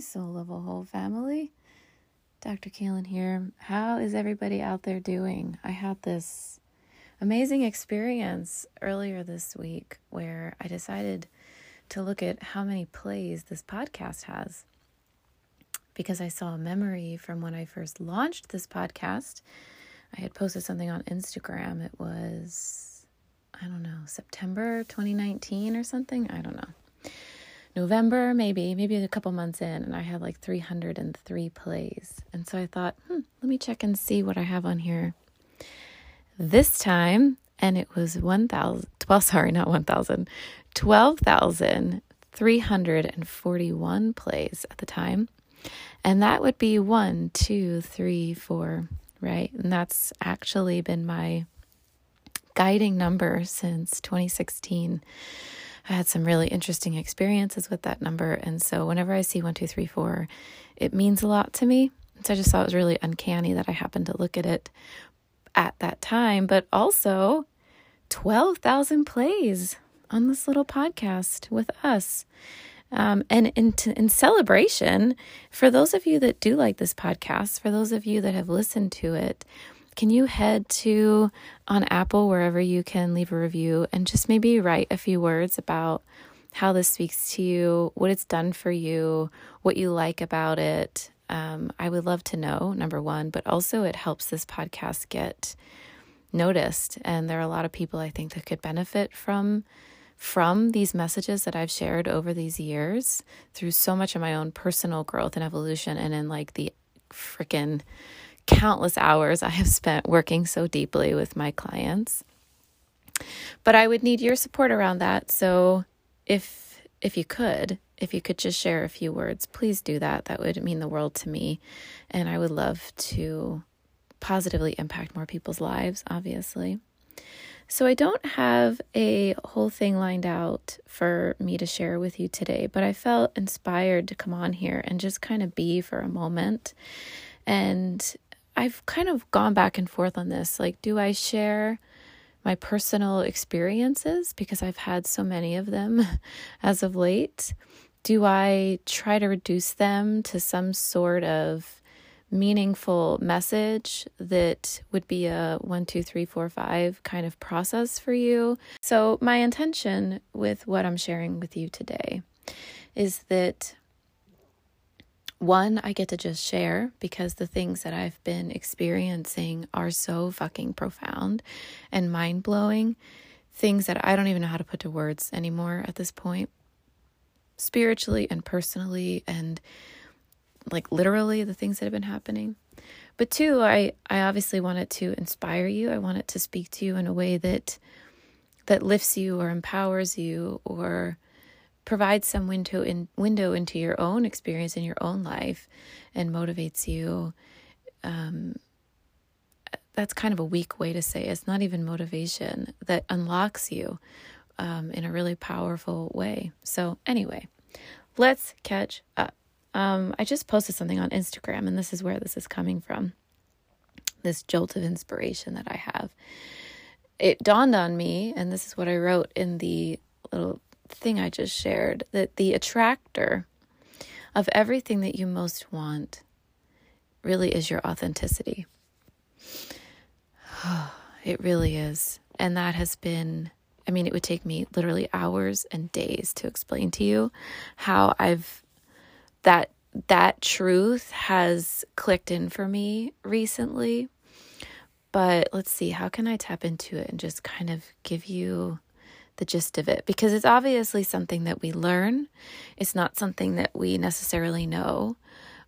Soul of a Whole family. Dr. Cailin here. How is everybody out there doing? I had this amazing experience earlier this week where I decided to look at how many plays this podcast has because I saw a memory from when I first launched this podcast. I had posted something on Instagram. It was, I don't know, September 2019 or something. I don't know. November, maybe, maybe a couple months in, and I had like 303 plays. And so I thought, hmm, let me check and see what I have on here this time. And it was 1,000, well, sorry, not 1,000, 12,341 plays at the time. And that would be one, two, three, four, right? And that's actually been my guiding number since 2016. I had some really interesting experiences with that number. And so whenever I see one, two, three, four, it means a lot to me. So I just thought it was really uncanny that I happened to look at it at that time, but also 12,000 plays on this little podcast with us. Um, and in, in celebration, for those of you that do like this podcast, for those of you that have listened to it, can you head to on Apple, wherever you can leave a review, and just maybe write a few words about how this speaks to you, what it's done for you, what you like about it? Um, I would love to know, number one, but also it helps this podcast get noticed. And there are a lot of people I think that could benefit from from these messages that I've shared over these years through so much of my own personal growth and evolution and in like the freaking countless hours I have spent working so deeply with my clients. But I would need your support around that. So if if you could, if you could just share a few words, please do that. That would mean the world to me. And I would love to positively impact more people's lives, obviously. So, I don't have a whole thing lined out for me to share with you today, but I felt inspired to come on here and just kind of be for a moment. And I've kind of gone back and forth on this. Like, do I share my personal experiences because I've had so many of them as of late? Do I try to reduce them to some sort of meaningful message that would be a one, two, three, four, five kind of process for you? So, my intention with what I'm sharing with you today is that one, I get to just share because the things that I've been experiencing are so fucking profound and mind blowing. Things that I don't even know how to put to words anymore at this point, spiritually and personally, and like literally the things that have been happening. But two, I, I obviously want it to inspire you. I want it to speak to you in a way that that lifts you or empowers you or provides some window in window into your own experience in your own life and motivates you um, that's kind of a weak way to say it. it's not even motivation that unlocks you um, in a really powerful way. So anyway let's catch up. Um, i just posted something on instagram and this is where this is coming from. This jolt of inspiration that i have. It dawned on me and this is what i wrote in the little thing I just shared that the attractor of everything that you most want really is your authenticity. It really is. And that has been, I mean, it would take me literally hours and days to explain to you how I've, that, that truth has clicked in for me recently. But let's see, how can I tap into it and just kind of give you the gist of it because it's obviously something that we learn. It's not something that we necessarily know.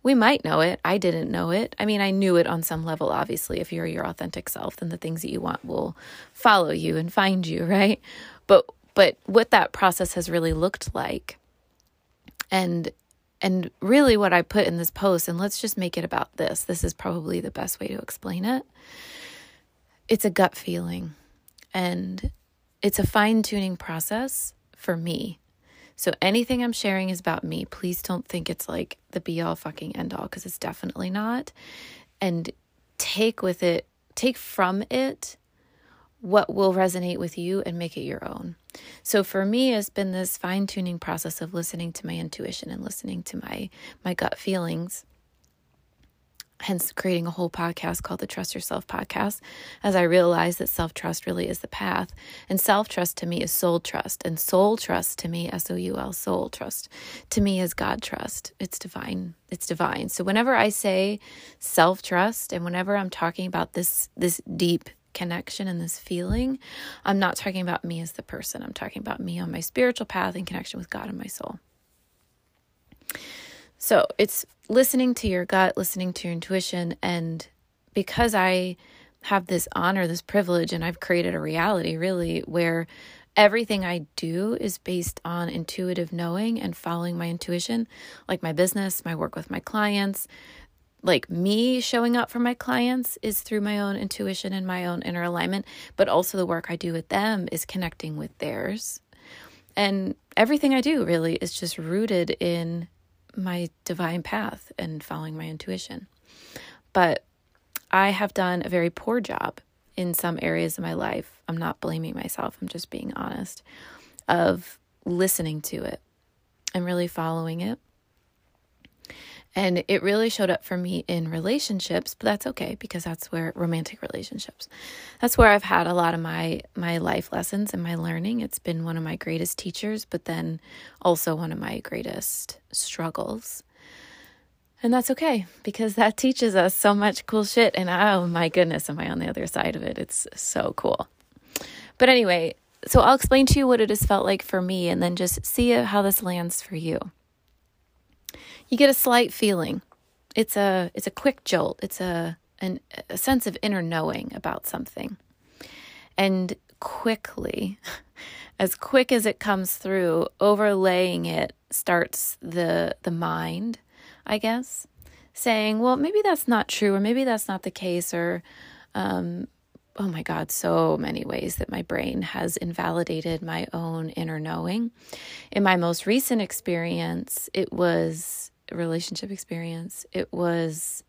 We might know it. I didn't know it. I mean, I knew it on some level, obviously. If you're your authentic self, then the things that you want will follow you and find you, right? But but what that process has really looked like and and really what I put in this post and let's just make it about this. This is probably the best way to explain it. It's a gut feeling. And it's a fine tuning process for me. So anything I'm sharing is about me. Please don't think it's like the be all fucking end all because it's definitely not. And take with it, take from it what will resonate with you and make it your own. So for me it's been this fine-tuning process of listening to my intuition and listening to my my gut feelings hence creating a whole podcast called the Trust Yourself podcast, as I realized that self trust really is the path. And self trust to me is soul trust, and soul trust to me, S O U L, soul trust, to me is God trust. It's divine. It's divine. So whenever I say self trust, and whenever I'm talking about this this deep connection and this feeling, I'm not talking about me as the person. I'm talking about me on my spiritual path in connection with God and my soul. So it's listening to your gut, listening to your intuition. And because I have this honor, this privilege, and I've created a reality really where everything I do is based on intuitive knowing and following my intuition, like my business, my work with my clients. Like me showing up for my clients is through my own intuition and my own inner alignment, but also the work I do with them is connecting with theirs. And everything I do really is just rooted in my divine path and following my intuition. But I have done a very poor job in some areas of my life. I'm not blaming myself, I'm just being honest, of listening to it and really following it and it really showed up for me in relationships, but that's okay because that's where romantic relationships. That's where I've had a lot of my my life lessons and my learning. It's been one of my greatest teachers, but then also one of my greatest struggles. And that's okay because that teaches us so much cool shit and oh my goodness, am I on the other side of it? It's so cool. But anyway, so I'll explain to you what it has felt like for me and then just see how this lands for you you get a slight feeling. It's a it's a quick jolt. It's a an, a sense of inner knowing about something. And quickly, as quick as it comes through, overlaying it starts the the mind, I guess, saying, "Well, maybe that's not true, or maybe that's not the case, or um, oh my God, so many ways that my brain has invalidated my own inner knowing. In my most recent experience, it was a relationship experience, it was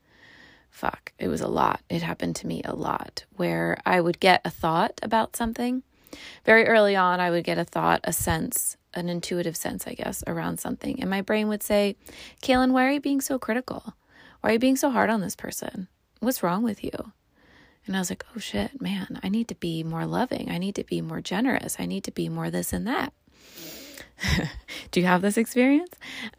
fuck, it was a lot. It happened to me a lot where I would get a thought about something. Very early on, I would get a thought, a sense, an intuitive sense, I guess, around something. And my brain would say, Cailin, why are you being so critical? Why are you being so hard on this person? What's wrong with you? And I was like, oh shit, man, I need to be more loving. I need to be more generous. I need to be more this and that. Do you have this experience?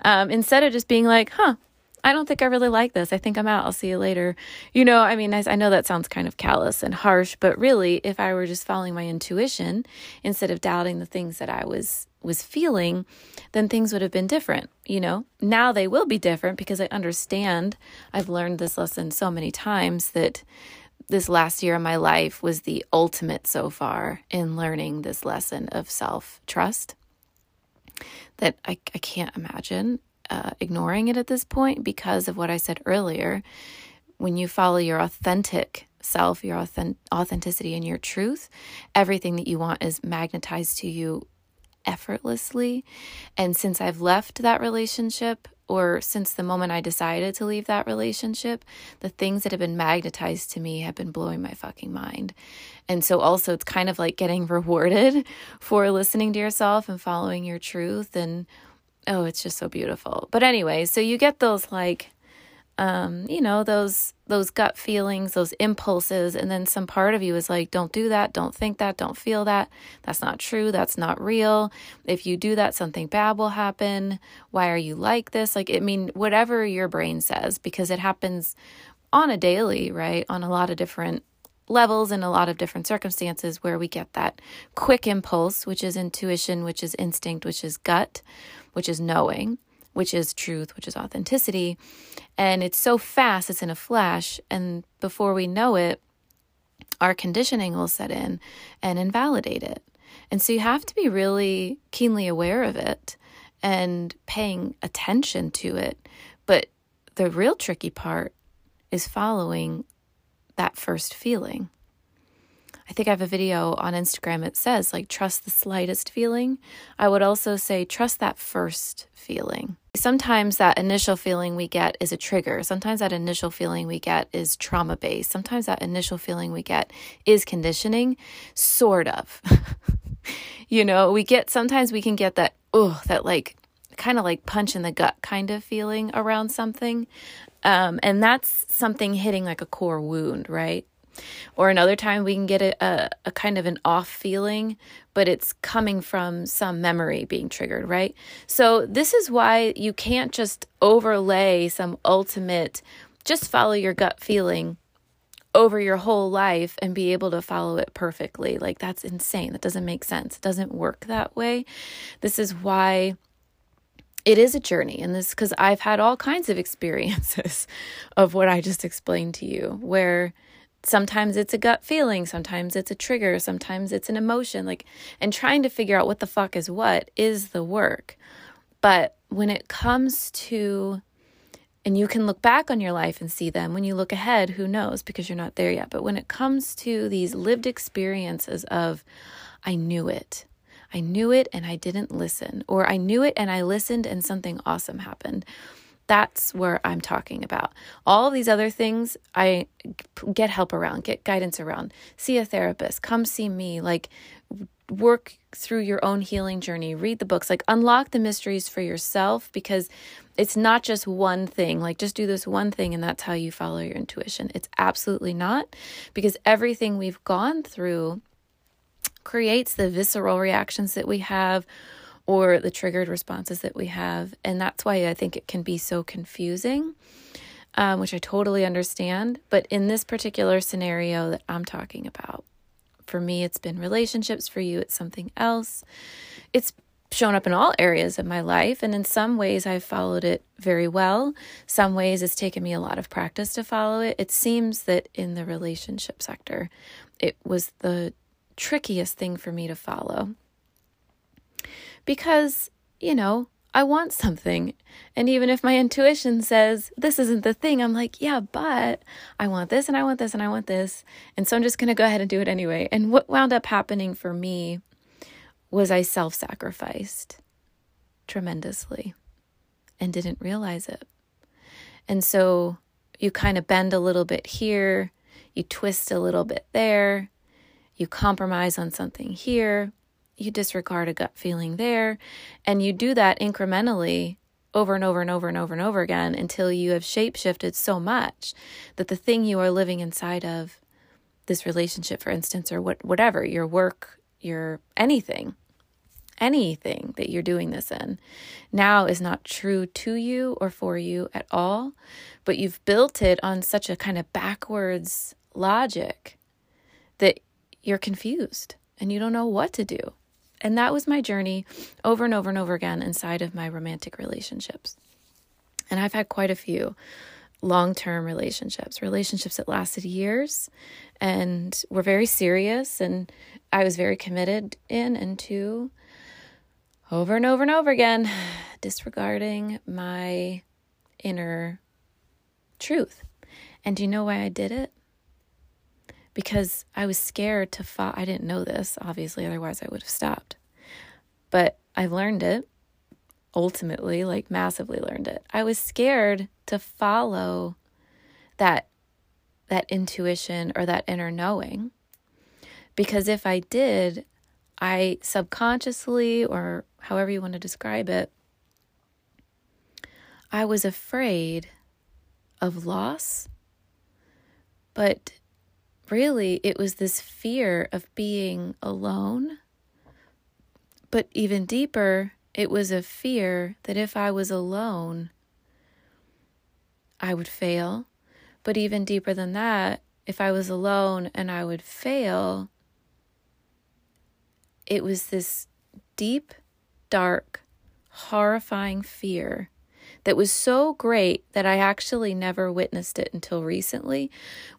Um, instead of just being like, huh, I don't think I really like this. I think I'm out. I'll see you later. You know, I mean, I, I, know that sounds kind of callous and harsh, but really, if I were just following my intuition instead of doubting the things that I was was feeling, then things would have been different. You know, now they will be different because I understand. I've learned this lesson so many times that this last year of my life was the ultimate so far in learning this lesson of self trust that I, I can't imagine uh, ignoring it at this point because of what I said earlier. When you follow your authentic self, your authentic, authenticity, and your truth, everything that you want is magnetized to you effortlessly. And since I've left that relationship, or since the moment I decided to leave that relationship, the things that have been magnetized to me have been blowing my fucking mind. And so, also, it's kind of like getting rewarded for listening to yourself and following your truth. And oh, it's just so beautiful. But anyway, so you get those like um, you know, those those gut feelings, those impulses, and then some part of you is like, don't do that, don't think that, don't feel that. That's not true, that's not real. If you do that, something bad will happen. Why are you like this? Like, I mean, whatever your brain says, because it happens on a daily, right? On a lot of different levels and a lot of different circumstances where we get that quick impulse, which is intuition, which is instinct, which is gut, which is knowing which is truth, which is authenticity. And it's so fast, it's in a flash. And before we know it, our conditioning will set in and invalidate it. And so you have to be really keenly aware of it and paying attention to it. But the real tricky part is following that first feeling. I think I have a video on Instagram. It says, like, trust the slightest feeling. I would also say, trust that first feeling. Sometimes that initial feeling we get is a trigger. Sometimes that initial feeling we get is trauma based. Sometimes that initial feeling we get is conditioning, sort of. you know, we get, sometimes we can get that, oh, that like, kind of like punch in the gut kind of feeling around something. Um, and that's something hitting like a core wound, right? Or another time we can get a, a, a, kind of an off feeling, but it's coming from some memory being triggered, right? So, this is why you can't just overlay some ultimate, just follow your gut feeling over your whole life and be able to follow it perfectly. Like, that's insane. That doesn't make sense. It doesn't work that way. This is why it is a journey and this because I've had all kinds of experiences of what I just explained to you where sometimes it's a gut feeling, sometimes it's a trigger, sometimes it's an emotion like and trying to figure out what the fuck is what is the work. But when it comes to and you can look back on your life and see them when you look ahead who knows because you're not there yet but when it comes to these lived experiences of i knew it I knew it and I didn't listen, or I knew it and I listened and something awesome happened. That's where I'm talking about. All these other things, I get help around, get guidance around, see a therapist, come see me, like work through your own healing journey, read the books, like unlock the mysteries for yourself because it's not just one thing, like just do this one thing and that's how you follow your intuition. It's absolutely not because everything we've gone through creates the visceral reactions that we have or the triggered responses that we have. And that's why I think it can be so confusing, um, which I totally understand. But in this particular scenario that I'm talking about, for me, it's been relationships. For you, it's something else. It's shown up in all areas of my life. And in some ways, I've followed it very well. Some ways, it's taken me a lot of practice to follow it. It seems that in the relationship sector, it was the trickiest thing for me to follow. Because, you know, I want something. And even if my intuition says this isn't the thing, I'm like, yeah, but I want this and I want this and I want this. And so I'm just going to go ahead and do it anyway. And what wound up happening for me was I self sacrificed tremendously and didn't realize it. And so you kind of bend a little bit here, you twist a little bit there, you compromise on something here, you disregard a gut feeling there, and you do that incrementally over and over and over and over and over again until you have shapeshifted so much that the thing you are living inside of this relationship for instance or what whatever your work your anything anything that you're doing this in now is not true to you or for you at all but you've built it on such a kind of backwards logic that you're confused and you don't know what to do. And that was my journey over and over and over again inside of my romantic relationships. And I've had quite a few long term relationships, relationships that lasted years and were very serious. And I was very committed in and to over and over and over again, disregarding my inner truth. And do you know why I did it? Because I was scared to fall. I didn't know this, obviously, otherwise I would have stopped. But I've learned it ultimately, like massively learned it. I was scared to follow that that intuition or that inner knowing. Because if I did, I subconsciously or however you want to describe it, I was afraid of loss. But really, it was this fear of being alone. But even deeper, it was a fear that if I was alone, I would fail. But even deeper than that, if I was alone and I would fail, it was this deep, dark, horrifying fear that was so great that I actually never witnessed it until recently.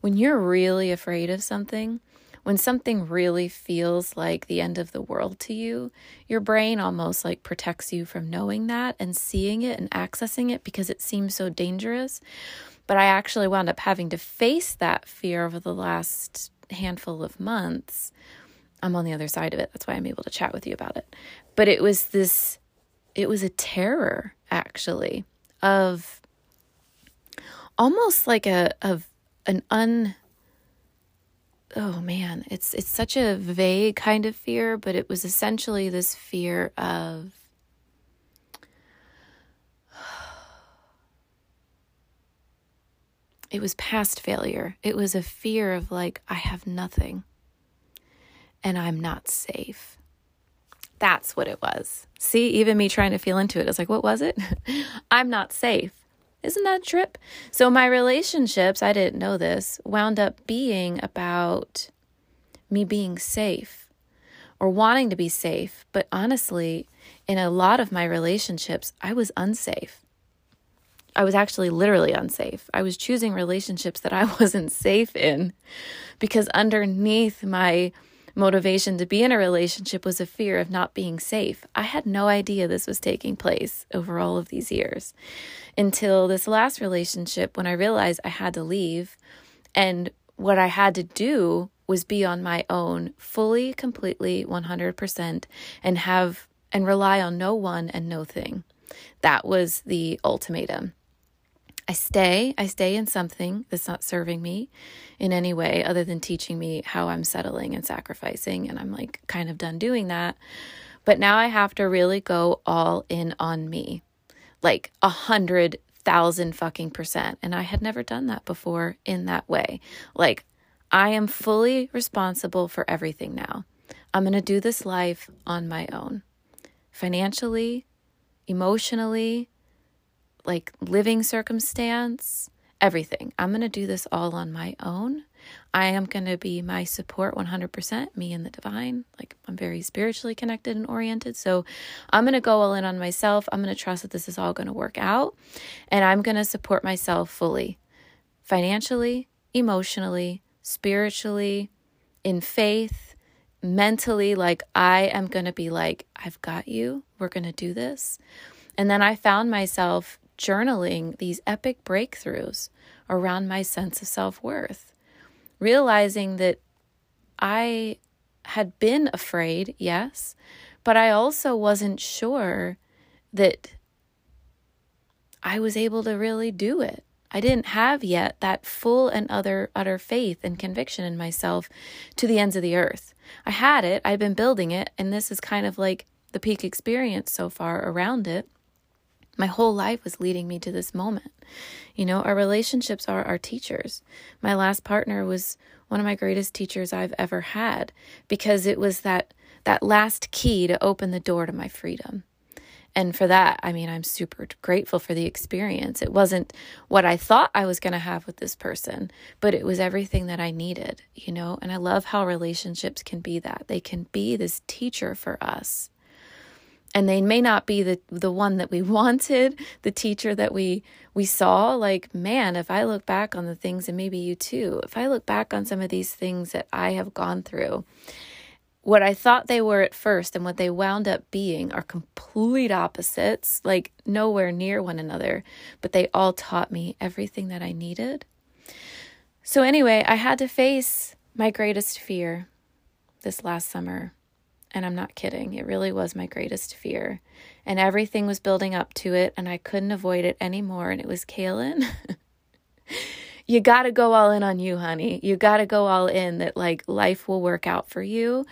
When you're really afraid of something, when something really feels like the end of the world to you, your brain almost like protects you from knowing that and seeing it and accessing it because it seems so dangerous. But I actually wound up having to face that fear over the last handful of months, I'm on the other side of it. That's why I'm able to chat with you about it. But it was this, it was a terror actually of almost like a, of an un, oh man, it's, it's such a vague kind of fear, but it was essentially this fear of, it was past failure. It was a fear of like, I have nothing and I'm not safe. That's what it was. See, even me trying to feel into it, I was like, what was it? I'm not safe. Isn't that a trip? So, my relationships, I didn't know this, wound up being about me being safe or wanting to be safe. But honestly, in a lot of my relationships, I was unsafe. I was actually literally unsafe. I was choosing relationships that I wasn't safe in because underneath my motivation to be in a relationship was a fear of not being safe. I had no idea this was taking place over all of these years until this last relationship when I realized I had to leave. And what I had to do was be on my own fully, completely, 100% and have and rely on no one and no thing. That was the ultimatum. I stay, I stay in something that's not serving me in any way other than teaching me how I'm settling and sacrificing. And I'm like kind of done doing that. But now I have to really go all in on me, like a hundred thousand fucking percent. And I had never done that before in that way. Like, I am fully responsible for everything now. I'm going to do this life on my own, financially, emotionally, like living circumstance, everything. I'm going to do this all on my own. I am going to be my support 100%, me and the divine. Like, I'm very spiritually connected and oriented. So, I'm going to go all in on myself. I'm going to trust that this is all going to work out. And I'm going to support myself fully financially, emotionally, spiritually, in faith, mentally. Like, I am going to be like, I've got you. We're going to do this. And then I found myself journaling these epic breakthroughs around my sense of self worth, realizing that I had been afraid, yes, but I also wasn't sure that I was able to really do it. I didn't have yet that full and utter utter faith and conviction in myself to the ends of the earth. I had it, I've been building it, and this is kind of like the peak experience so far around it my whole life was leading me to this moment. You know, our relationships are our teachers. My last partner was one of my greatest teachers I've ever had because it was that that last key to open the door to my freedom. And for that, I mean, I'm super grateful for the experience. It wasn't what I thought I was going to have with this person, but it was everything that I needed, you know? And I love how relationships can be that. They can be this teacher for us and they may not be the the one that we wanted the teacher that we we saw. Like man if i look back on the things and maybe you too if i look back on some of these things that i have gone through what i thought they were at first and what they wound up being are complete opposites like nowhere near one another but they all taught me everything that i needed. So anyway i had to face my greatest fear this last summer and I'm not kidding. It really was my greatest fear. And everything was building up to it, and I couldn't avoid it anymore. And it was Cailin. you got to go all in on you, honey. You got to go all in that like life will work out for you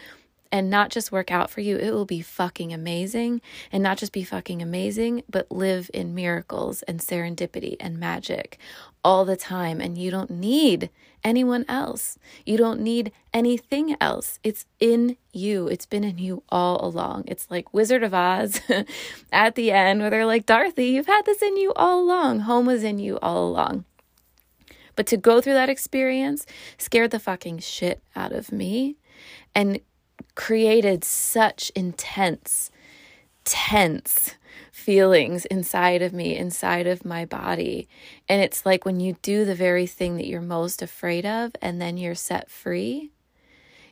and not just work out for you, it will be fucking amazing. And not just be fucking amazing, but live in miracles and serendipity and magic all the time. And you don't need anyone else. You don't need anything else. It's in you. It's been in you all along. It's like Wizard of Oz at the end where they're like, Dorothy, you've had this in you all along. Home was in you all along. But to go through that experience scared the fucking shit out of me and created such intense, tense feelings inside of me, inside of my body. And it's like when you do the very thing that you're most afraid of and then you're set free.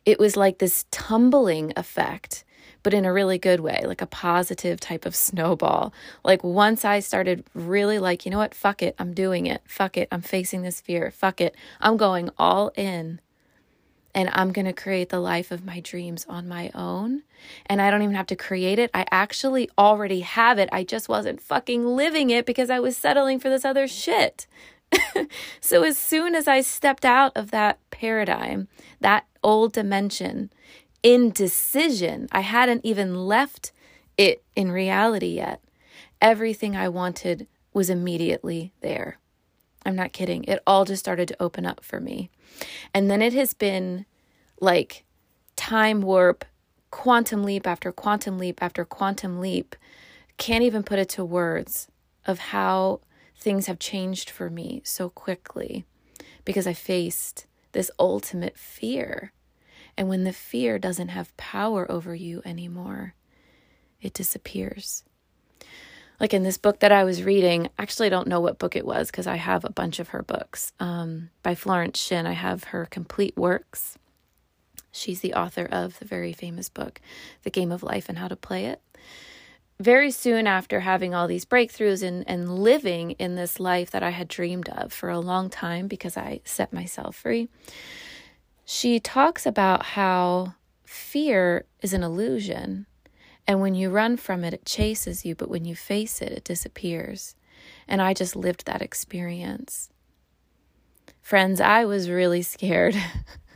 It was like this tumbling effect, but in a really good way, like a positive type of snowball. Like once I started really like, you know what, fuck it, I'm doing it. Fuck it, I'm facing this fear. Fuck it, I'm going all in and I'm going to create the life of my dreams on my own. And I don't even have to create it. I actually already have it. I just wasn't fucking living it because I was settling for this other shit. so as soon as I stepped out of that paradigm, that old dimension, indecision, I hadn't even left it in reality yet. Everything I wanted was immediately there. I'm not kidding. It all just started to open up for me. And then it has been like time warp, quantum leap after quantum leap after quantum leap. Can't even put it to words of how things have changed for me so quickly because I faced this ultimate fear. And when the fear doesn't have power over you anymore, it disappears like in this book that I was reading, actually I don't know what book it was because I have a bunch of her books. Um, by Florence Shinn, I have her complete works. She's the author of the very famous book, The Game of Life and How to Play It. Very soon after having all these breakthroughs and, and living in this life that I had dreamed of for a long time because I set myself free, she talks about how fear is an illusion and when you run from it, it chases you, but when you face it, it disappears. And I just lived that experience. Friends, I was really scared.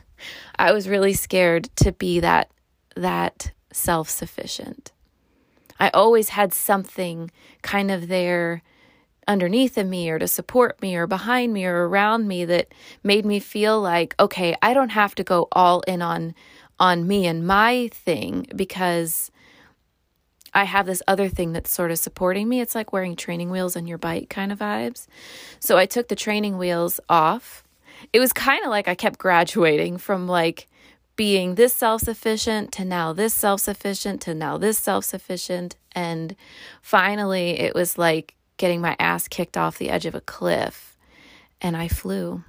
I was really scared to be that that self-sufficient. I always had something kind of there underneath of me or to support me or behind me or around me that made me feel like okay, I don't have to go all in on on me and my thing because I have this other thing that's sort of supporting me. It's like wearing training wheels on your bike kind of vibes. So I took the training wheels off. It was kind of like I kept graduating from like being this self sufficient to now this self sufficient to now this self sufficient. And finally, it was like getting my ass kicked off the edge of a cliff. And I flew.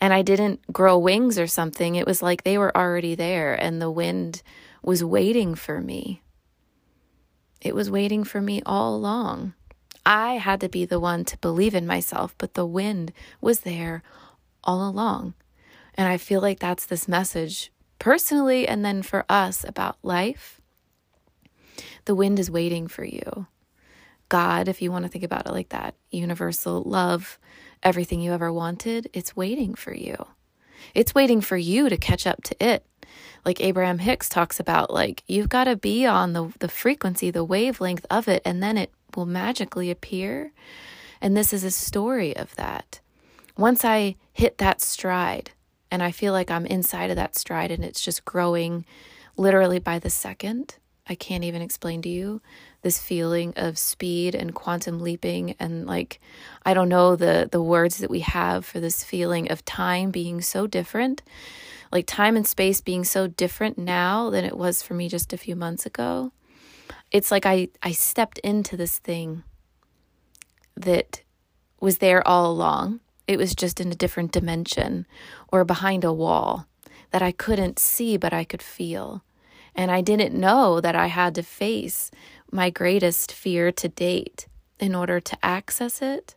And I didn't grow wings or something. It was like they were already there and the wind was waiting for me. It was waiting for me all along. I had to be the one to believe in myself, but the wind was there all along. And I feel like that's this message personally and then for us about life. The wind is waiting for you. God, if you want to think about it like that, universal love, everything you ever wanted, it's waiting for you. It's waiting for you to catch up to it like Abraham Hicks talks about like you've got to be on the the frequency, the wavelength of it and then it will magically appear. And this is a story of that. Once I hit that stride and I feel like I'm inside of that stride and it's just growing literally by the second, I can't even explain to you this feeling of speed and quantum leaping and like I don't know the the words that we have for this feeling of time being so different like time and space being so different now than it was for me just a few months ago. It's like I, I stepped into this thing that was there all along. It was just in a different dimension or behind a wall that I couldn't see, but I could feel. And I didn't know that I had to face my greatest fear to date in order to access it.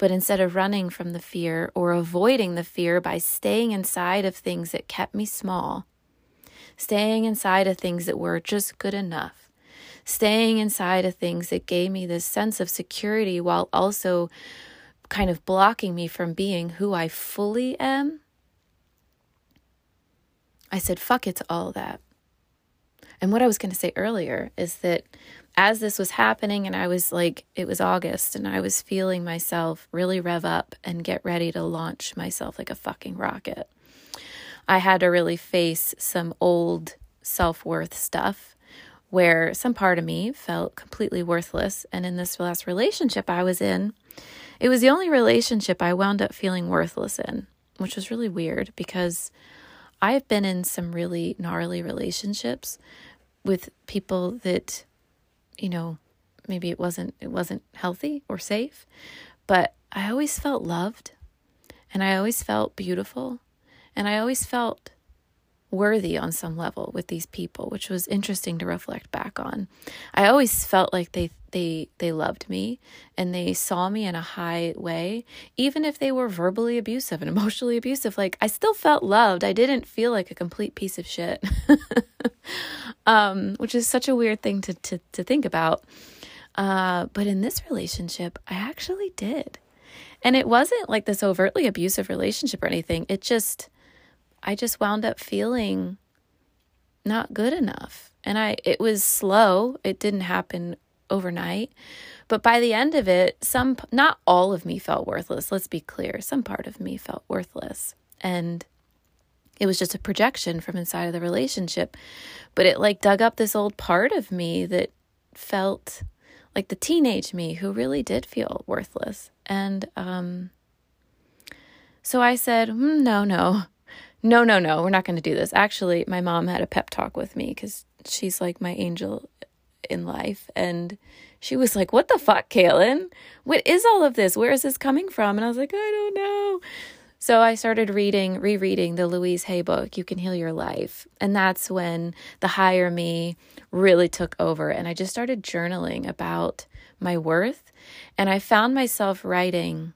But instead of running from the fear or avoiding the fear by staying inside of things that kept me small, staying inside of things that were just good enough, staying inside of things that gave me this sense of security while also kind of blocking me from being who I fully am, I said, fuck it to all that. And what I was going to say earlier is that as this was happening, and I was like, it was August, and I was feeling myself really rev up and get ready to launch myself like a fucking rocket. I had to really face some old self worth stuff where some part of me felt completely worthless. And in this last relationship I was in, it was the only relationship I wound up feeling worthless in, which was really weird because I've been in some really gnarly relationships with people that you know, maybe it wasn't it wasn't healthy or safe, but I always felt loved and I always felt beautiful and I always felt worthy on some level with these people, which was interesting to reflect back on. I always felt like they they they loved me and they saw me in a high way, even if they were verbally abusive and emotionally abusive. Like I still felt loved. I didn't feel like a complete piece of shit, um, which is such a weird thing to to to think about. Uh, but in this relationship, I actually did. And it wasn't like this overtly abusive relationship or anything. It just I just wound up feeling not good enough. And I it was slow. It didn't happen overnight. But by the end of it, some not all of me felt worthless. Let's be clear. Some part of me felt worthless. And it was just a projection from inside of the relationship. But it like dug up this old part of me that felt like the teenage me who really did feel worthless. And um so I said, mm, no, no, no, no, no, we're not going to do this. Actually, my mom had a pep talk with me because she's like my angel in life. And she was like, What the fuck, Cailin? What is all of this? Where is this coming from? And I was like, I don't know. So I started reading, rereading the Louise Hay book, You Can Heal Your Life. And that's when the higher me really took over. And I just started journaling about my worth. And I found myself writing,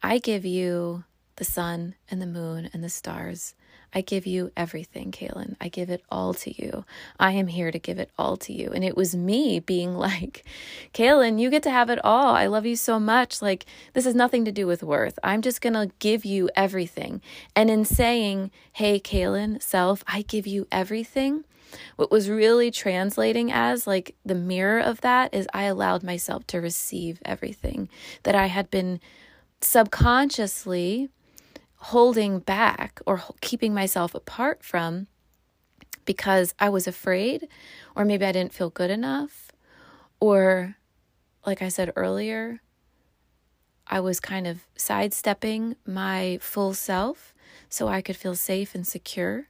I give you the sun and the moon and the stars. I give you everything, Cailin. I give it all to you. I am here to give it all to you. And it was me being like, Cailin, you get to have it all. I love you so much. Like, this has nothing to do with worth. I'm just going to give you everything. And in saying, hey, Cailin, self, I give you everything, what was really translating as like the mirror of that is I allowed myself to receive everything that I had been subconsciously holding back or keeping myself apart from because I was afraid, or maybe I didn't feel good enough, or like I said earlier, I was kind of sidestepping my full self so I could feel safe and secure.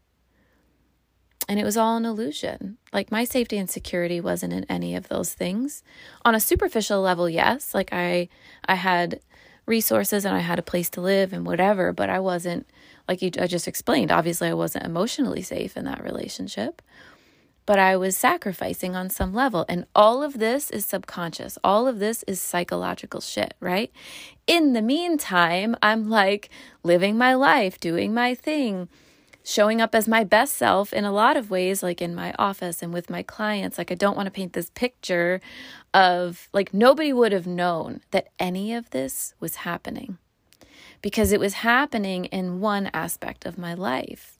And it was all an illusion. Like my safety and security wasn't in any of those things. On a superficial level, yes. Like I I had resources and I had a place to live and whatever, but I wasn't like you I just explained, obviously I wasn't emotionally safe in that relationship. But I was sacrificing on some level. And all of this is subconscious. All of this is psychological shit, right? In the meantime, I'm like living my life, doing my thing, showing up as my best self in a lot of ways, like in my office and with my clients. Like, I don't want to paint this picture of like nobody would have known that any of this was happening because it was happening in one aspect of my life.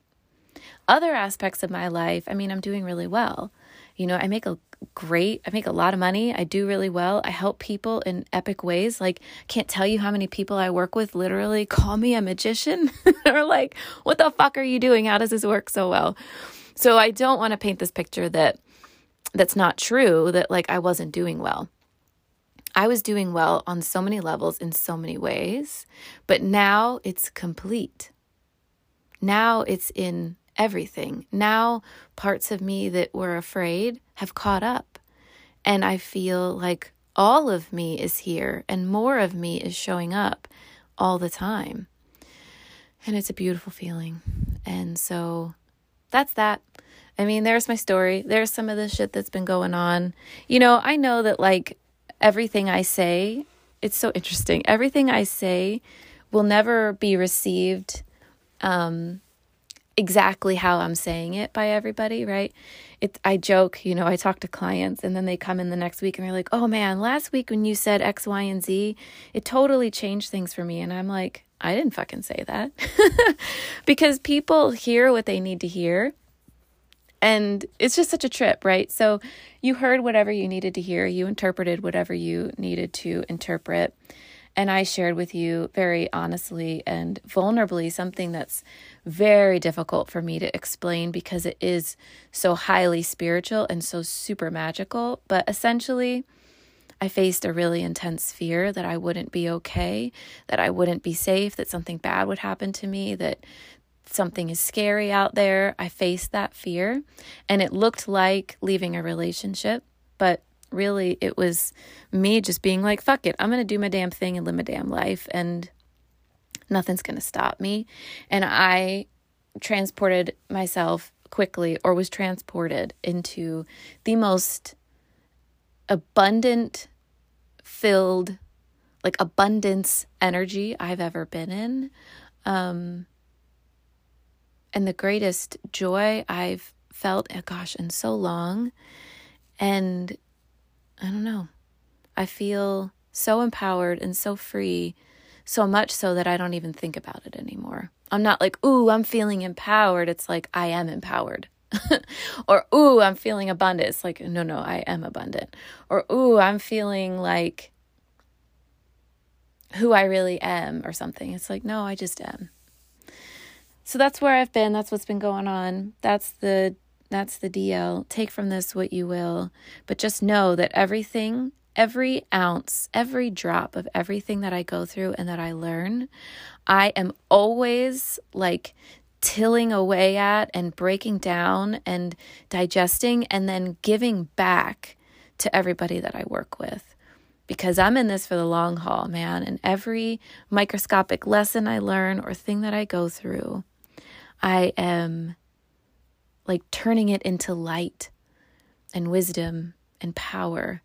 Other aspects of my life, I mean, I'm doing really well. You know, I make a great, I make a lot of money. I do really well. I help people in epic ways. Like, can't tell you how many people I work with literally call me a magician or like, what the fuck are you doing? How does this work so well? So I don't want to paint this picture that that's not true that like I wasn't doing well. I was doing well on so many levels in so many ways, but now it's complete. Now it's in everything. Now, parts of me that were afraid have caught up. And I feel like all of me is here and more of me is showing up all the time. And it's a beautiful feeling. And so that's that. I mean, there's my story. There's some of the shit that's been going on. You know, I know that like everything I say, it's so interesting. Everything I say will never be received um exactly how I'm saying it by everybody, right? It I joke, you know, I talk to clients and then they come in the next week and they're like, "Oh man, last week when you said X, Y, and Z, it totally changed things for me." And I'm like, "I didn't fucking say that." because people hear what they need to hear. And it's just such a trip, right? So you heard whatever you needed to hear, you interpreted whatever you needed to interpret. And I shared with you very honestly and vulnerably something that's very difficult for me to explain because it is so highly spiritual and so super magical. But essentially, I faced a really intense fear that I wouldn't be okay, that I wouldn't be safe, that something bad would happen to me, that something is scary out there. I faced that fear, and it looked like leaving a relationship, but really it was me just being like, fuck it, I'm to do my damn thing and live my damn life, and nothing's to stop me. And I transported myself quickly or was transported into the most abundant, filled, like abundance energy I've ever been in. Um, and the greatest joy I've felt, oh gosh, in so long. And I don't know, I feel so empowered and so free, so much so that I don't even think about it anymore. I'm not like, ooh, I'm feeling empowered. It's like, I am empowered. or, ooh, I'm feeling abundant. It's like, no, no, I am abundant. Or, ooh, I'm feeling like who I really am or something. It's like, no, I just am. So that's where I've been. That's what's been going on. That's the that's the deal. Take from this what you will, but just know that everything, every ounce, every drop of everything that I go through and that I learn, I am always like tilling away at and breaking down and digesting and then giving back to everybody that I work with. Because I'm in this for the long haul, man. And every microscopic lesson I learn or thing that I go through, I am like turning it into light and wisdom and power.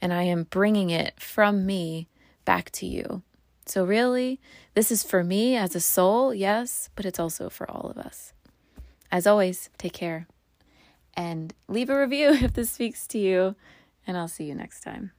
And I am bringing it from me back to you. So, really, this is for me as a soul, yes, but it's also for all of us. As always, take care and leave a review if this speaks to you, and I'll see you next time.